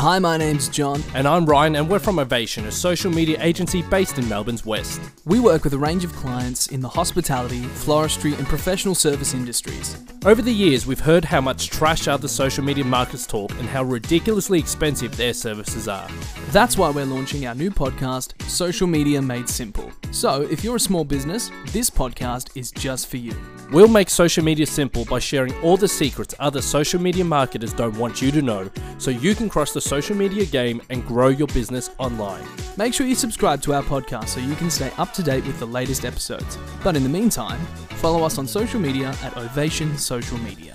Hi, my name's John. And I'm Ryan, and we're from Ovation, a social media agency based in Melbourne's West. We work with a range of clients in the hospitality, floristry, and professional service industries. Over the years, we've heard how much trash other social media marketers talk and how ridiculously expensive their services are. That's why we're launching our new podcast, Social Media Made Simple. So, if you're a small business, this podcast is just for you. We'll make social media simple by sharing all the secrets other social media marketers don't want you to know so you can cross the social media game and grow your business online. Make sure you subscribe to our podcast so you can stay up to date with the latest episodes. But in the meantime, follow us on social media at Ovation Social Media.